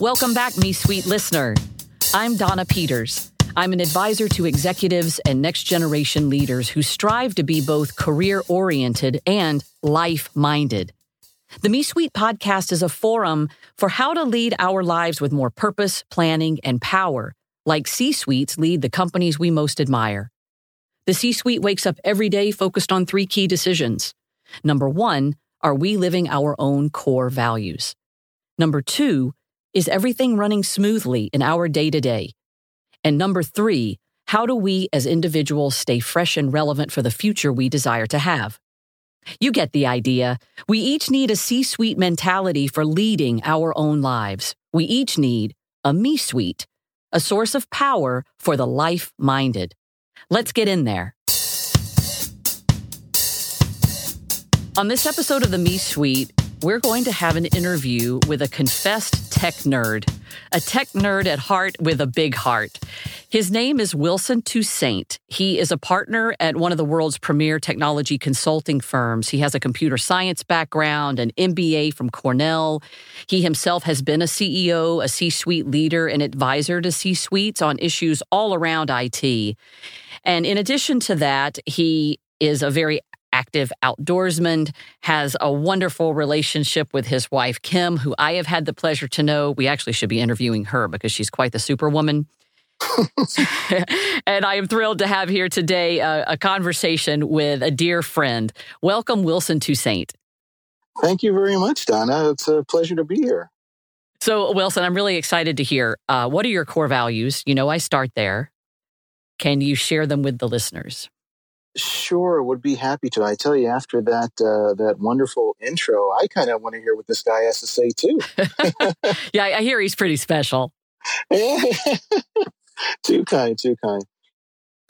Welcome back, Me Suite listener. I'm Donna Peters. I'm an advisor to executives and next generation leaders who strive to be both career oriented and life minded. The Me Suite podcast is a forum for how to lead our lives with more purpose, planning, and power, like C suites lead the companies we most admire. The C suite wakes up every day focused on three key decisions. Number one, are we living our own core values? Number two, is everything running smoothly in our day to day? And number three, how do we as individuals stay fresh and relevant for the future we desire to have? You get the idea. We each need a C suite mentality for leading our own lives. We each need a me suite, a source of power for the life minded. Let's get in there. On this episode of the Me Suite, we're going to have an interview with a confessed tech nerd, a tech nerd at heart with a big heart. His name is Wilson Toussaint. He is a partner at one of the world's premier technology consulting firms. He has a computer science background, an MBA from Cornell. He himself has been a CEO, a C suite leader, and advisor to C suites on issues all around IT. And in addition to that, he is a very active outdoorsman, has a wonderful relationship with his wife, Kim, who I have had the pleasure to know. We actually should be interviewing her because she's quite the superwoman. and I am thrilled to have here today a, a, conversation with a dear friend. Welcome, Wilson Toussaint. Thank you very much, Donna. It's a pleasure to be here. So, Wilson, I'm really excited to hear uh, what are your core values? You know, I start there. Can you share them with the listeners? Sure, would be happy to. I tell you, after that uh, that wonderful intro, I kind of want to hear what this guy has to say too. yeah, I hear he's pretty special. too kind, too kind.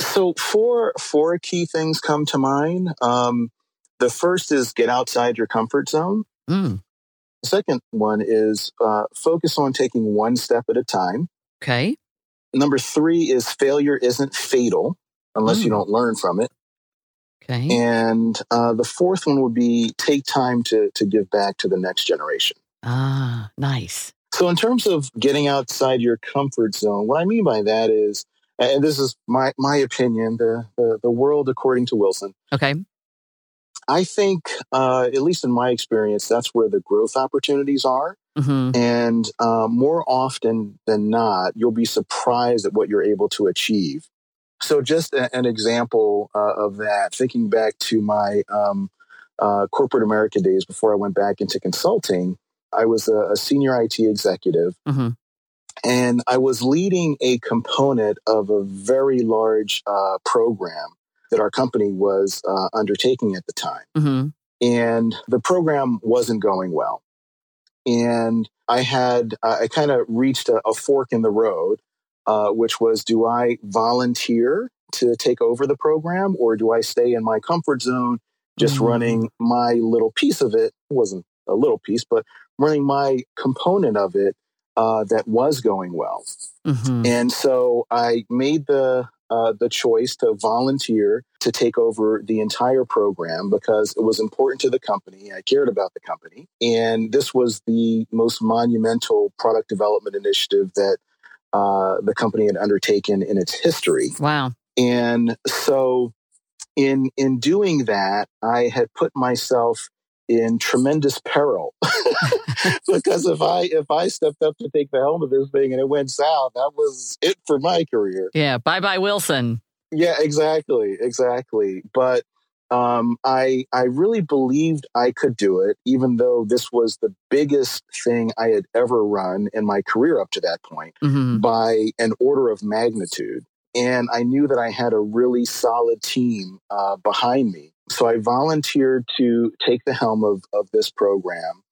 So, four four key things come to mind. Um, the first is get outside your comfort zone. Mm. The second one is uh, focus on taking one step at a time. Okay. Number three is failure isn't fatal unless mm. you don't learn from it. Okay. And uh, the fourth one would be take time to to give back to the next generation. Ah, nice. So, in terms of getting outside your comfort zone, what I mean by that is, and this is my my opinion, the the, the world according to Wilson. Okay. I think, uh, at least in my experience, that's where the growth opportunities are. Mm-hmm. And uh, more often than not, you'll be surprised at what you're able to achieve. So, just a, an example uh, of that, thinking back to my um, uh, corporate America days before I went back into consulting, I was a, a senior IT executive. Mm-hmm. And I was leading a component of a very large uh, program that our company was uh, undertaking at the time. Mm-hmm. And the program wasn't going well. And I had, I kind of reached a, a fork in the road uh, which was do I volunteer to take over the program or do I stay in my comfort zone just mm-hmm. running my little piece of it? It wasn't a little piece, but running my component of it uh, that was going well. Mm-hmm. And so I made the uh, the choice to volunteer to take over the entire program because it was important to the company. I cared about the company. And this was the most monumental product development initiative that uh, the company had undertaken in its history. Wow. And so in in doing that, I had put myself in tremendous peril because if I if I stepped up to take the helm of this thing and it went south, that was it for my career. Yeah, bye bye Wilson. Yeah, exactly, exactly. But um, I I really believed I could do it, even though this was the biggest thing I had ever run in my career up to that point mm-hmm. by an order of magnitude. And I knew that I had a really solid team uh, behind me. So I volunteered to take the helm of, of this program.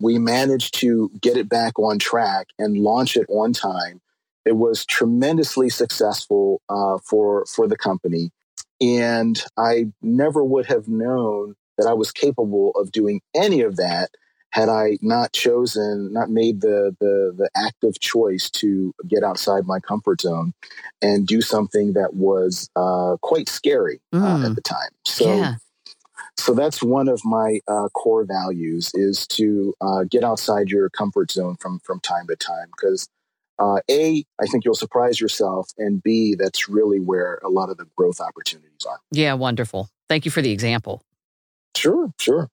We managed to get it back on track and launch it on time. It was tremendously successful uh, for for the company. And I never would have known that I was capable of doing any of that had I not chosen, not made the, the, the active choice to get outside my comfort zone and do something that was uh, quite scary mm. uh, at mm. the time. So, yeah. so that's one of my uh, core values is to uh, get outside your comfort zone from from time to time because uh, a i think you'll surprise yourself and b that's really where a lot of the growth opportunities are yeah wonderful thank you for the example sure sure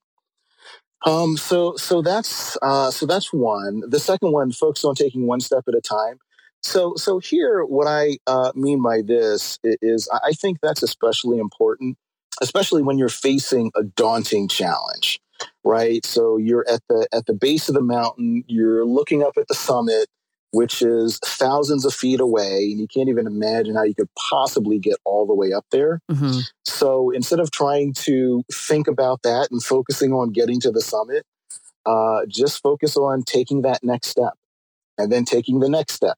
um, so so that's uh, so that's one. The second one, focus on taking one step at a time. So so here, what I uh, mean by this is, I think that's especially important, especially when you're facing a daunting challenge, right? So you're at the at the base of the mountain, you're looking up at the summit, which is thousands of feet away, and you can't even imagine how you could possibly get all the way up there. Mm-hmm. So instead of trying to think about that and focusing on getting to the summit, uh, just focus on taking that next step and then taking the next step.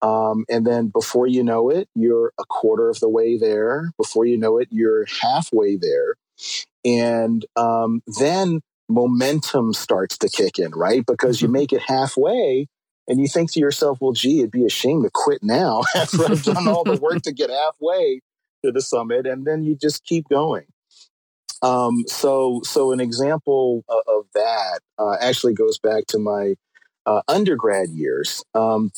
Um, and then before you know it, you're a quarter of the way there. Before you know it, you're halfway there. And um, then momentum starts to kick in, right? Because you mm-hmm. make it halfway and you think to yourself, well, gee, it'd be a shame to quit now after I've done all the work to get halfway to the summit. And then you just keep going. Um, so, so an example of, of that uh, actually goes back to my uh, undergrad years. Um,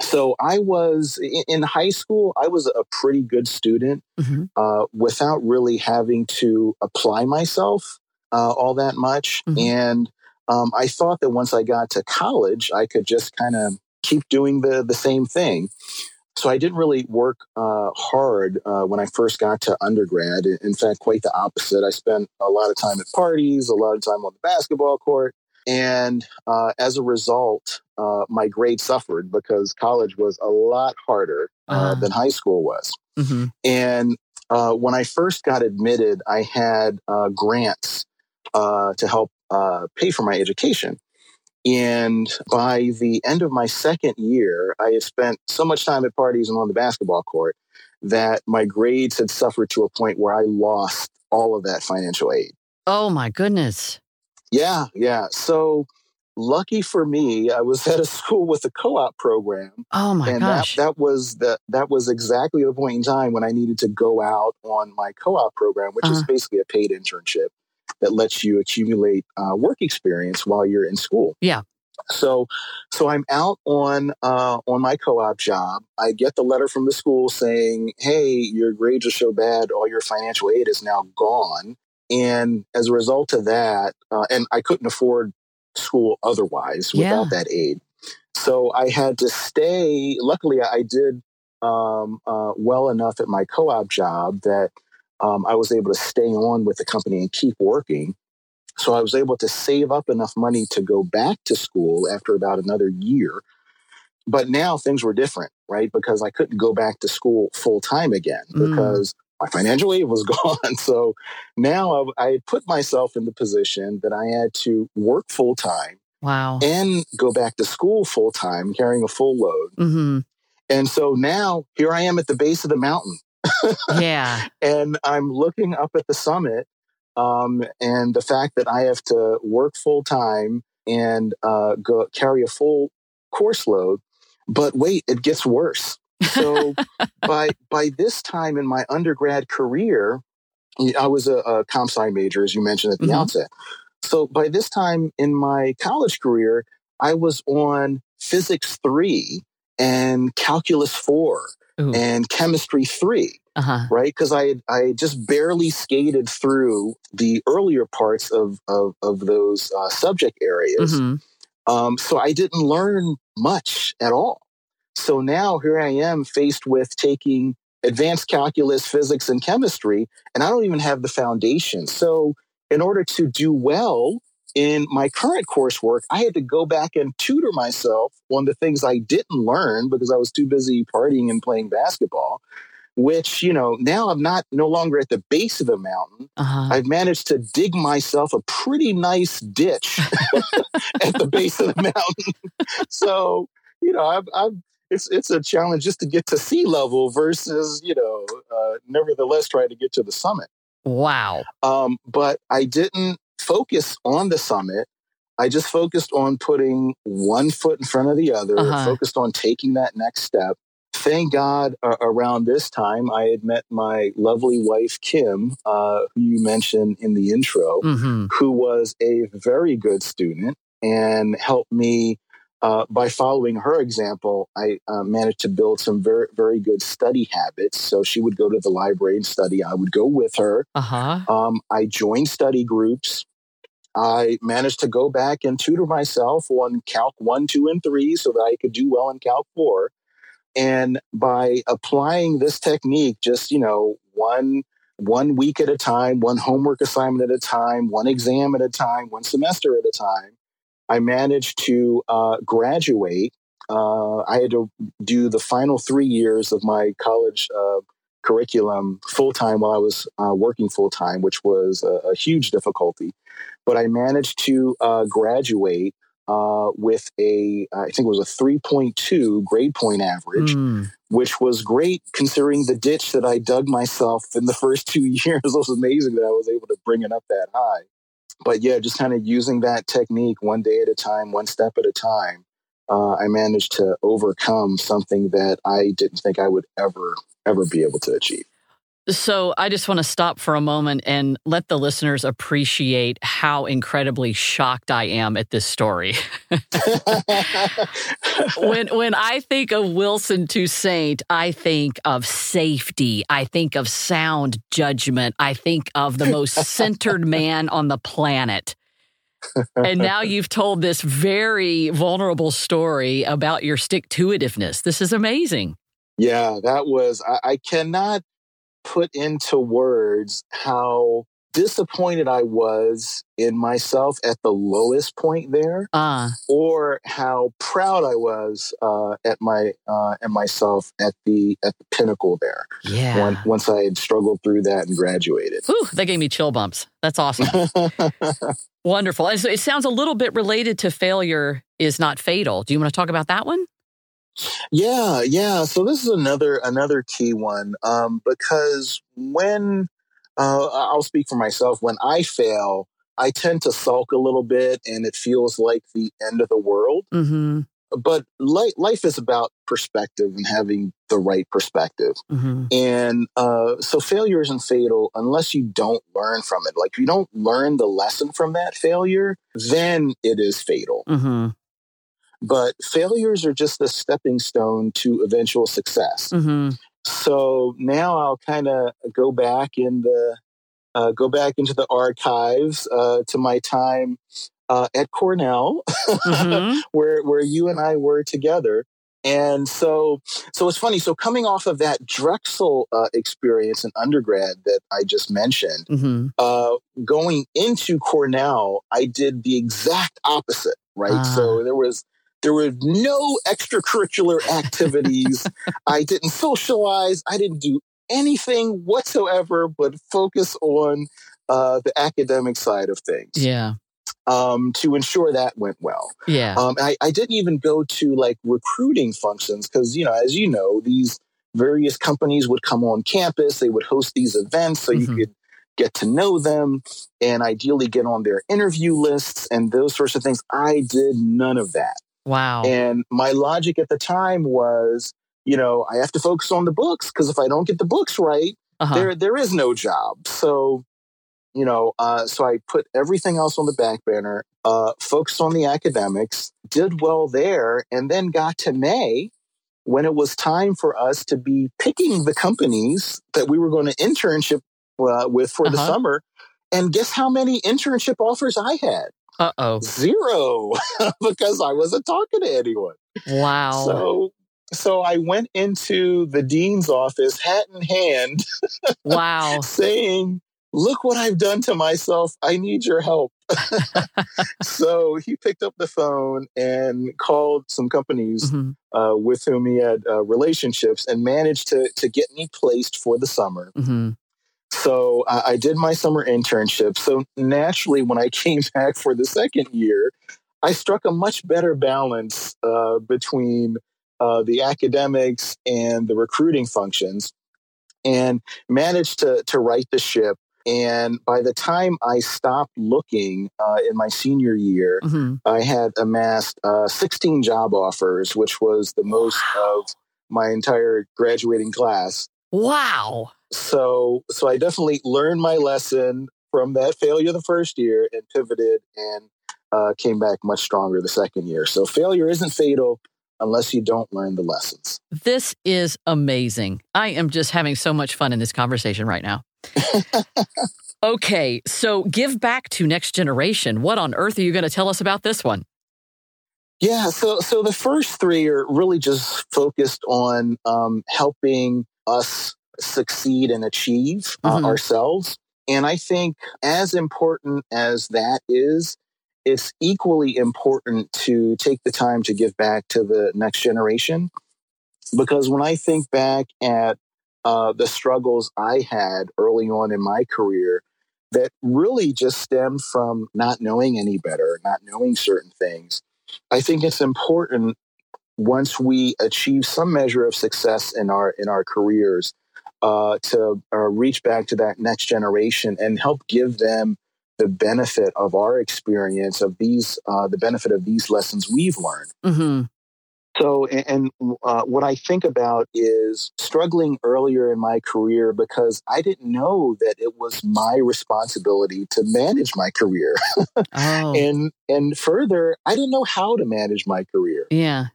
so I was in, in, high school. I was a pretty good student mm-hmm. uh, without really having to apply myself uh, all that much, mm-hmm. and um, I thought that once I got to college, I could just kind of keep doing the the same thing. So I didn't really work uh, hard uh, when I first got to undergrad. In fact, quite the opposite. I spent a lot of time at parties, a lot of time on the basketball court. And uh, as a result, uh, my grade suffered because college was a lot harder uh, uh-huh. than high school was. Mm-hmm. And uh, when I first got admitted, I had grants to help uh, pay for my education. And by the end of my second year, I had spent so much time at parties and on the basketball court that my grades had suffered to a point where I lost all of that financial aid. Oh my goodness. Yeah, yeah. So lucky for me, I was at a school with a co-op program. Oh my and gosh. That, that was the that was exactly the point in time when I needed to go out on my co-op program, which uh-huh. is basically a paid internship that lets you accumulate uh, work experience while you're in school. Yeah. So, so I'm out on uh, on my co-op job. I get the letter from the school saying, "Hey, your grades are so bad, all your financial aid is now gone." And as a result of that, uh, and I couldn't afford school otherwise without yeah. that aid. So I had to stay. Luckily, I did um, uh, well enough at my co-op job that um, I was able to stay on with the company and keep working. So I was able to save up enough money to go back to school after about another year. But now things were different, right? Because I couldn't go back to school full time again mm. because my financial aid was gone. So now I, I put myself in the position that I had to work full time. Wow. And go back to school full time, carrying a full load. Mm-hmm. And so now here I am at the base of the mountain yeah. And I'm looking up at the summit, um, and the fact that I have to work full time and uh, go carry a full course load. But wait, it gets worse. So by by this time in my undergrad career, I was a, a comp sci major, as you mentioned at the mm-hmm. outset. So by this time in my college career, I was on physics three and calculus four Ooh. and chemistry 3 uh-huh. right because i i just barely skated through the earlier parts of of, of those uh, subject areas mm-hmm. um, so i didn't learn much at all so now here i am faced with taking advanced calculus physics and chemistry and i don't even have the foundation so in order to do well in my current coursework, I had to go back and tutor myself on the things I didn't learn because I was too busy partying and playing basketball. Which, you know, now I'm not no longer at the base of the mountain. Uh-huh. I've managed to dig myself a pretty nice ditch at the base of the mountain. so, you know, I've, I've it's it's a challenge just to get to sea level versus you know uh, nevertheless try to get to the summit wow um, but i didn't focus on the summit. I just focused on putting one foot in front of the other, uh-huh. focused on taking that next step, thank God uh, around this time I had met my lovely wife, Kim, uh, who you mentioned in the intro, mm-hmm. who was a very good student and helped me. Uh, by following her example, I uh, managed to build some very, very good study habits. So she would go to the library and study. I would go with her. Uh-huh. Um, I joined study groups. I managed to go back and tutor myself on Calc 1, 2, and 3 so that I could do well in Calc 4. And by applying this technique, just, you know, one one week at a time, one homework assignment at a time, one exam at a time, one semester at a time, I managed to uh, graduate. Uh, I had to do the final three years of my college uh, curriculum full time while I was uh, working full time, which was a, a, huge difficulty. But I managed to uh, graduate uh, with a, I think it was a 3.2 grade point average, mm. which was great considering the ditch that I dug myself in the first two years. it was amazing that I was able to bring it up that high. But yeah, just kind of using that technique one day at a time, one step at a time, uh, I managed to overcome something that I didn't think I would ever, ever be able to achieve. So I just want to stop for a moment and let the listeners appreciate how incredibly shocked I am at this story. when when I think of Wilson Toussaint, I think of safety, I think of sound judgment, I think of the most centered man on the planet. And now you've told this very vulnerable story about your stick to itiveness. This is amazing. Yeah, that was, I, I cannot put into words how disappointed I was in myself at the lowest point there, uh. or how proud I was uh, at my uh, at myself at the at the pinnacle there. Yeah. When, once I had struggled through that and graduated. Ooh, that gave me chill bumps. That's awesome. Wonderful. And so it sounds a little bit related to failure is not fatal. Do you want to talk about that one? Yeah, yeah. So this is another another key one um, because when uh, I'll speak for myself, when I fail, I tend to sulk a little bit, and it feels like the end of the world. Mm-hmm. But life, life is about perspective and having the right perspective. Mm-hmm. And uh, so failure isn't fatal unless you don't learn from it. Like if you don't learn the lesson from that failure, then it is fatal. Mm-hmm. But failures are just a stepping stone to eventual success. So now I'll kind of go back in the uh, go back into the archives uh, to my time uh, at Cornell, mm-hmm. where where you and I were together. And so, so it's funny. So coming off of that Drexel uh, experience in undergrad that I just mentioned, mm-hmm. uh, going into Cornell, I did the exact opposite. Right. So ah. there was there were no extracurricular activities. I didn't socialize. I didn't do anything whatsoever but focus on uh, the academic side of things. Yeah. Um, to ensure that went well. Yeah. Um, I, I didn't even go to like recruiting functions because, you know, as you know, these various companies would come on campus, they would host these events so mm-hmm. you could get to know them and ideally get on their interview lists and those sorts of things. I did none of that. Wow. And my logic at the time was, you know, I have to focus on the books because if I don't get the books right, uh-huh. there there is no job. So, you know, uh, so I put everything else on the back burner, uh, focused on the academics, did well there, and then got to May when it was time for us to be picking the companies that we were going to internship uh, with for uh-huh. the summer. And guess how many internship offers I had? Uh oh. Zero because I wasn't talking to anyone. Wow. So so I went into the dean's office, hat in hand. Wow. saying, Look what I've done to myself. I need your help. so he picked up the phone and called some companies mm-hmm. uh, with whom he had uh, relationships and managed to, to get me placed for the summer. Mm-hmm. So uh, I did my summer internship. So naturally, when I came back for the second year, I struck a much better balance uh, between uh, the academics and the recruiting functions and managed to, to right the ship. And by the time I stopped looking uh, in my senior year, mm-hmm. I had amassed uh, 16 job offers, which was the most of my entire graduating class. Wow. So so I definitely learned my lesson from that failure the first year and pivoted and uh, came back much stronger the second year. So failure isn't fatal unless you don't learn the lessons. This is amazing. I am just having so much fun in this conversation right now. okay, so give back to next generation. What on earth are you going to tell us about this one? Yeah, so so the first three are really just focused on um, helping us succeed and achieve uh, mm-hmm. ourselves. And I think as important as that is, it's equally important to take the time to give back to the next generation. Because when I think back at uh, the struggles I had early on in my career, that really just stemmed from not knowing any better, not knowing certain things. I think it's important once we achieve some measure of success in our in our careers uh, to uh, reach back to that next generation and help give them the benefit of our experience of these, uh, the benefit of these lessons we've learned. Mm-hmm. So, and, and uh, what I think about is struggling earlier in my career because I didn't know that it was my responsibility to manage my career. oh. And and further, I didn't know how to manage my career. Yeah.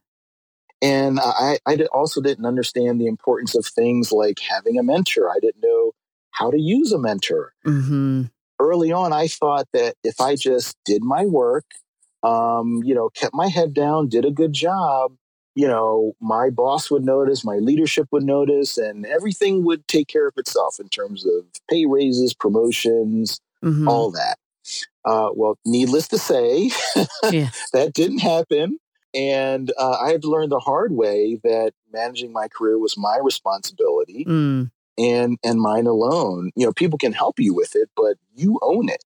And I, I also didn't understand the importance of things like having a mentor. I didn't know how to use a mentor. Mm-hmm. Early on, I thought that if I just did my work, um, you know, kept my head down, did a good job, you know, my boss would notice, my leadership would notice, and everything would take care of itself in terms of pay raises, promotions, mm-hmm. all that. Uh, well, needless to say, yeah. that didn't happen. And uh, I had to learn the hard way that managing my career was my responsibility mm. and and mine alone. You know, people can help you with it, but you own it.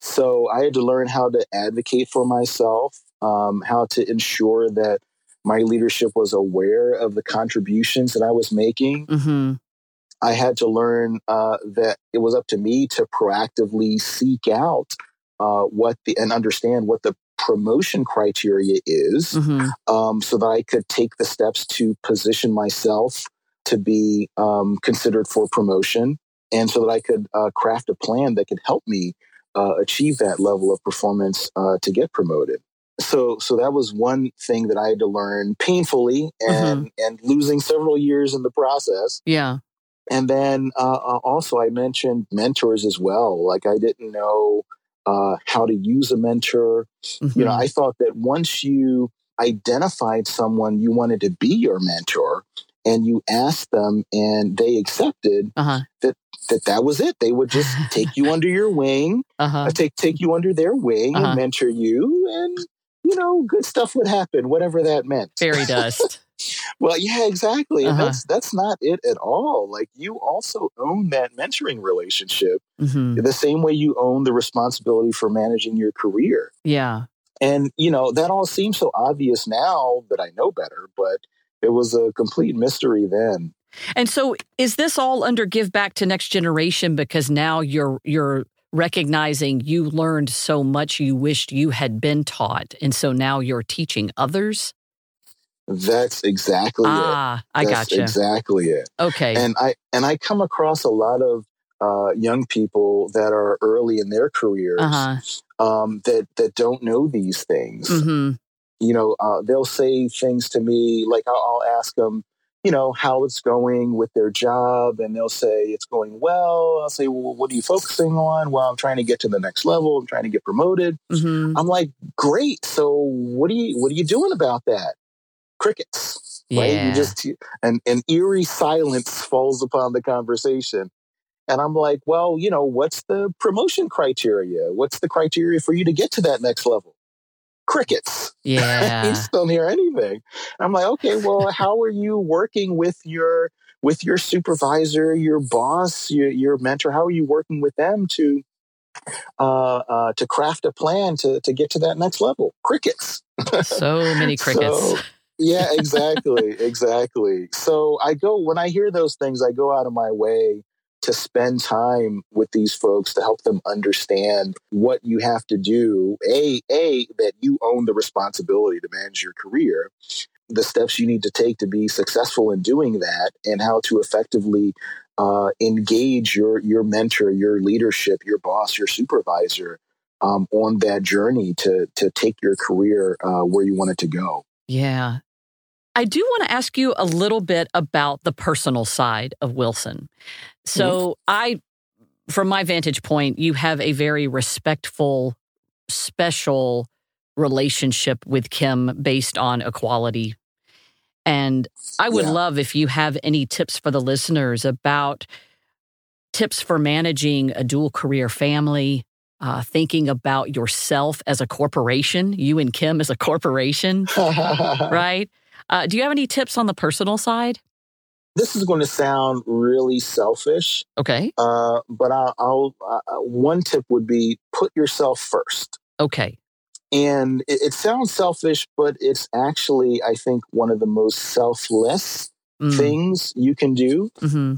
So I had to learn how to advocate for myself, um, how to ensure that my leadership was aware of the contributions that I was making. Mm-hmm. I had to learn uh, that it was up to me to proactively seek out uh, what the and understand what the promotion criteria is mm-hmm. um, so that I could take the steps to position myself to be um, considered for promotion and so that I could uh, craft a plan that could help me uh, achieve that level of performance uh, to get promoted. So, so that was one thing that I had to learn painfully and mm-hmm. and losing several years in the process. Yeah. And then uh, uh, also, I mentioned mentors as well. Like I didn't know uh, how to use a mentor. Mm-hmm. You know, mm-hmm. I thought that once you identified someone you wanted to be your mentor and you asked them and they accepted uh-huh. that that that was it they would just take you under your wing uh-huh. Uh, take take you under their wing uh-huh. and mentor you and you know good stuff would happen whatever that meant fairy dust well, yeah, exactly. Uh-huh. that's that's not it at all. Like you also own that mentoring relationship mm-hmm. the same way you own the responsibility for managing your career. Yeah. And you know, that all seems so obvious now that I know better, but it was a complete mystery then. And so is this all under give back to next generation because now you're you're recognizing you learned so much you wished you had been taught and so now you're teaching others? That's exactly ah, it. I got you. Exactly it. Okay. And I and I come across a lot of uh, young people that are early in their careers uh-huh. um, that that don't know these things. Mm-hmm. You know, uh, they'll say things to me like I'll, I'll ask them, you know, how it's going with their job, and they'll say it's going well. I'll say, well, what are you focusing on? Well, I'm trying to get to the next level. I'm trying to get promoted. Mm-hmm. I'm like, great. So what are you what are you doing about that? Crickets. Yeah. Right? You just and an eerie silence falls upon the conversation. And I'm like, well, you know, what's the promotion criteria? What's the criteria for you to get to that next level? Crickets. Yeah. you don't hear anything. I'm like, okay, well, how are you working with your with your supervisor, your boss, your, your mentor? How are you working with them to uh, uh, to craft a plan to to get to that next level? Crickets. so many crickets. So, yeah, exactly, exactly. So I go when I hear those things, I go out of my way to spend time with these folks to help them understand what you have to do. A, a that you own the responsibility to manage your career, the steps you need to take to be successful in doing that and how to effectively uh, engage your your mentor, your leadership, your boss, your supervisor um, on that journey to to take your career uh, where you want it to go. Yeah. I do want to ask you a little bit about the personal side of Wilson. So, mm-hmm. I, from my vantage point, you have a very respectful, special relationship with Kim based on equality. And I would yeah. love if you have any tips for the listeners about tips for managing a dual career family, uh, thinking about yourself as a corporation, you and Kim as a corporation, right? Uh, do you have any tips on the personal side? This is going to sound really selfish. Okay. Uh, but I'll, I'll uh, one tip would be put yourself first. Okay. And it, it, sounds selfish, but it's actually, I think, one of the most selfless mm. things you can do mm-hmm.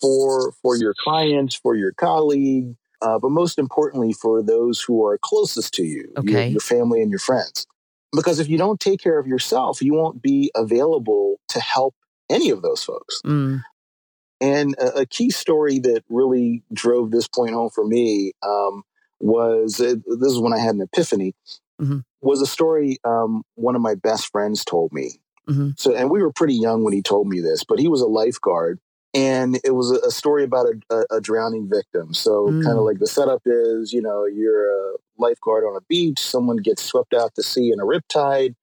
for for your client, for your colleague, uh, but most importantly, for those who are closest to you, okay. your, your family and your friends. Because if you don't take care of yourself, you won't be available to help any of those folks. Mm. And a, a, key story that really drove this point home for me um, was uh, this is when I had an epiphany. Mm-hmm. Was a story um, one of my best friends told me. Mm-hmm. So, and we were pretty young when he told me this, but he was a lifeguard, and it was a, a story about a, a, a, drowning victim. So, mm. kind of like the setup is, you know, you're a lifeguard on a beach, someone gets swept out to sea in a riptide.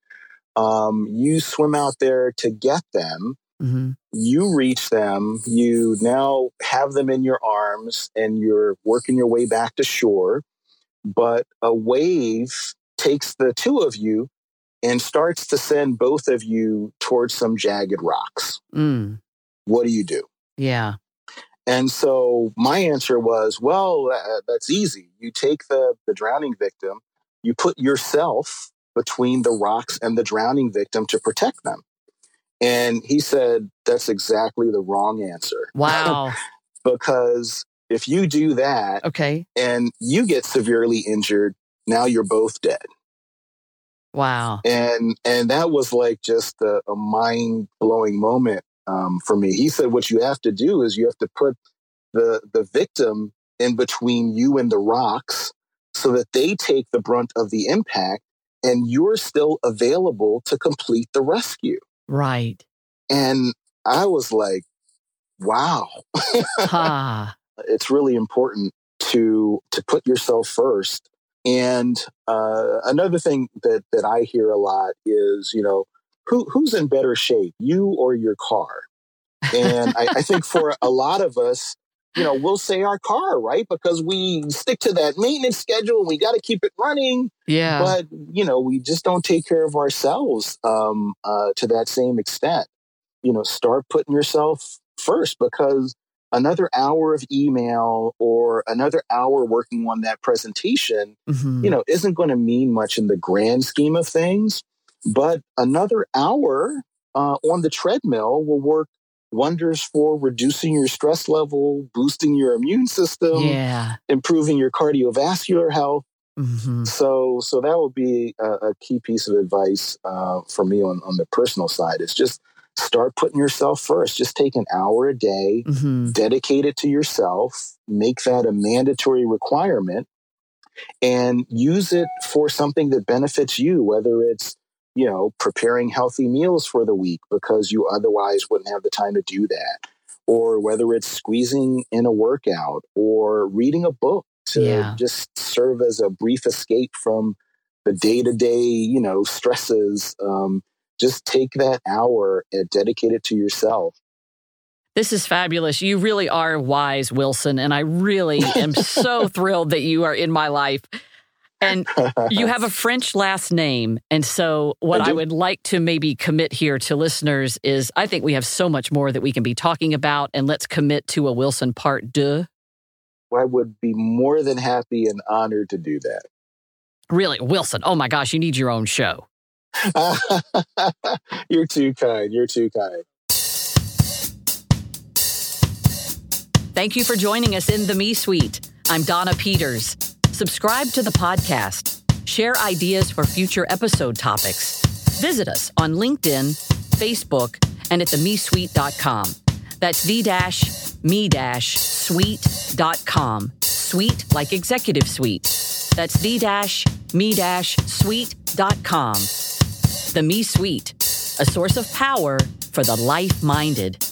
Um, you swim out there to get them. Mm-hmm. You reach them. You now have them in your arms, and you're working your way back to shore but a wave takes the two of you and starts to send both of you towards some jagged rocks. Mm. What do you do? Yeah. And so my answer was, well, uh, that's easy. You take the, the drowning victim, you put yourself between the rocks and the drowning victim to protect them. And he said, that's exactly the wrong answer. Wow. because if you do that, okay, and you get severely injured, now you're both dead. Wow. And and that was like just a, a mind blowing moment um, for me. He said, what you have to do is you have to put the the victim in between you and the rocks so that they take the brunt of the impact and you're still available to complete the rescue. Right. And I was like, wow. it's really important to to put yourself first. And uh, another thing that that I hear a lot is, you know, who who's in better shape, you or your car? And I, I think for a lot of us, you know, we'll say our car, right? Because we stick to that maintenance schedule and we got to keep it running. Yeah. But, you know, we just don't take care of ourselves um, uh, to that same extent. You know, start putting yourself first because another hour of email or another hour working on that presentation, mm-hmm. you know, isn't going to mean much in the grand scheme of things. But another hour uh, on the treadmill will work wonders for reducing your stress level, boosting your immune system, yeah. improving your cardiovascular health. Mm-hmm. So, so that would be a, a key piece of advice uh, for me on on the personal side. It's just start putting yourself first. Just take an hour a day, mm-hmm. dedicate it to yourself, make that a mandatory requirement, and use it for something that benefits you, whether it's you know, preparing healthy meals for the week because you otherwise wouldn't have the time to do that. Or whether it's squeezing in a workout or reading a book to yeah. just serve as a brief escape from the day to day, you know, stresses um, just take that hour and dedicate it to yourself. This is fabulous. You really are wise, Wilson. And I really am so thrilled that you are in my life. And you have a French last name. And so, what I, I, would like to maybe commit here to listeners is I think we have so much more that we can be talking about. And let's commit to a Wilson part deux. I would be more than happy and honored to do that. Really? Wilson, oh my gosh, you need your own show. You're too kind. You're too kind. Thank you for joining us in the Me Suite. I'm Donna Peters. Subscribe to the podcast. Share ideas for future episode topics. Visit us on LinkedIn, Facebook, and at themesuite.com. That's the dash me dash suite.com. Suite like executive suite. That's the dash me dash suite.com. The Me Suite, a source of power for the life minded.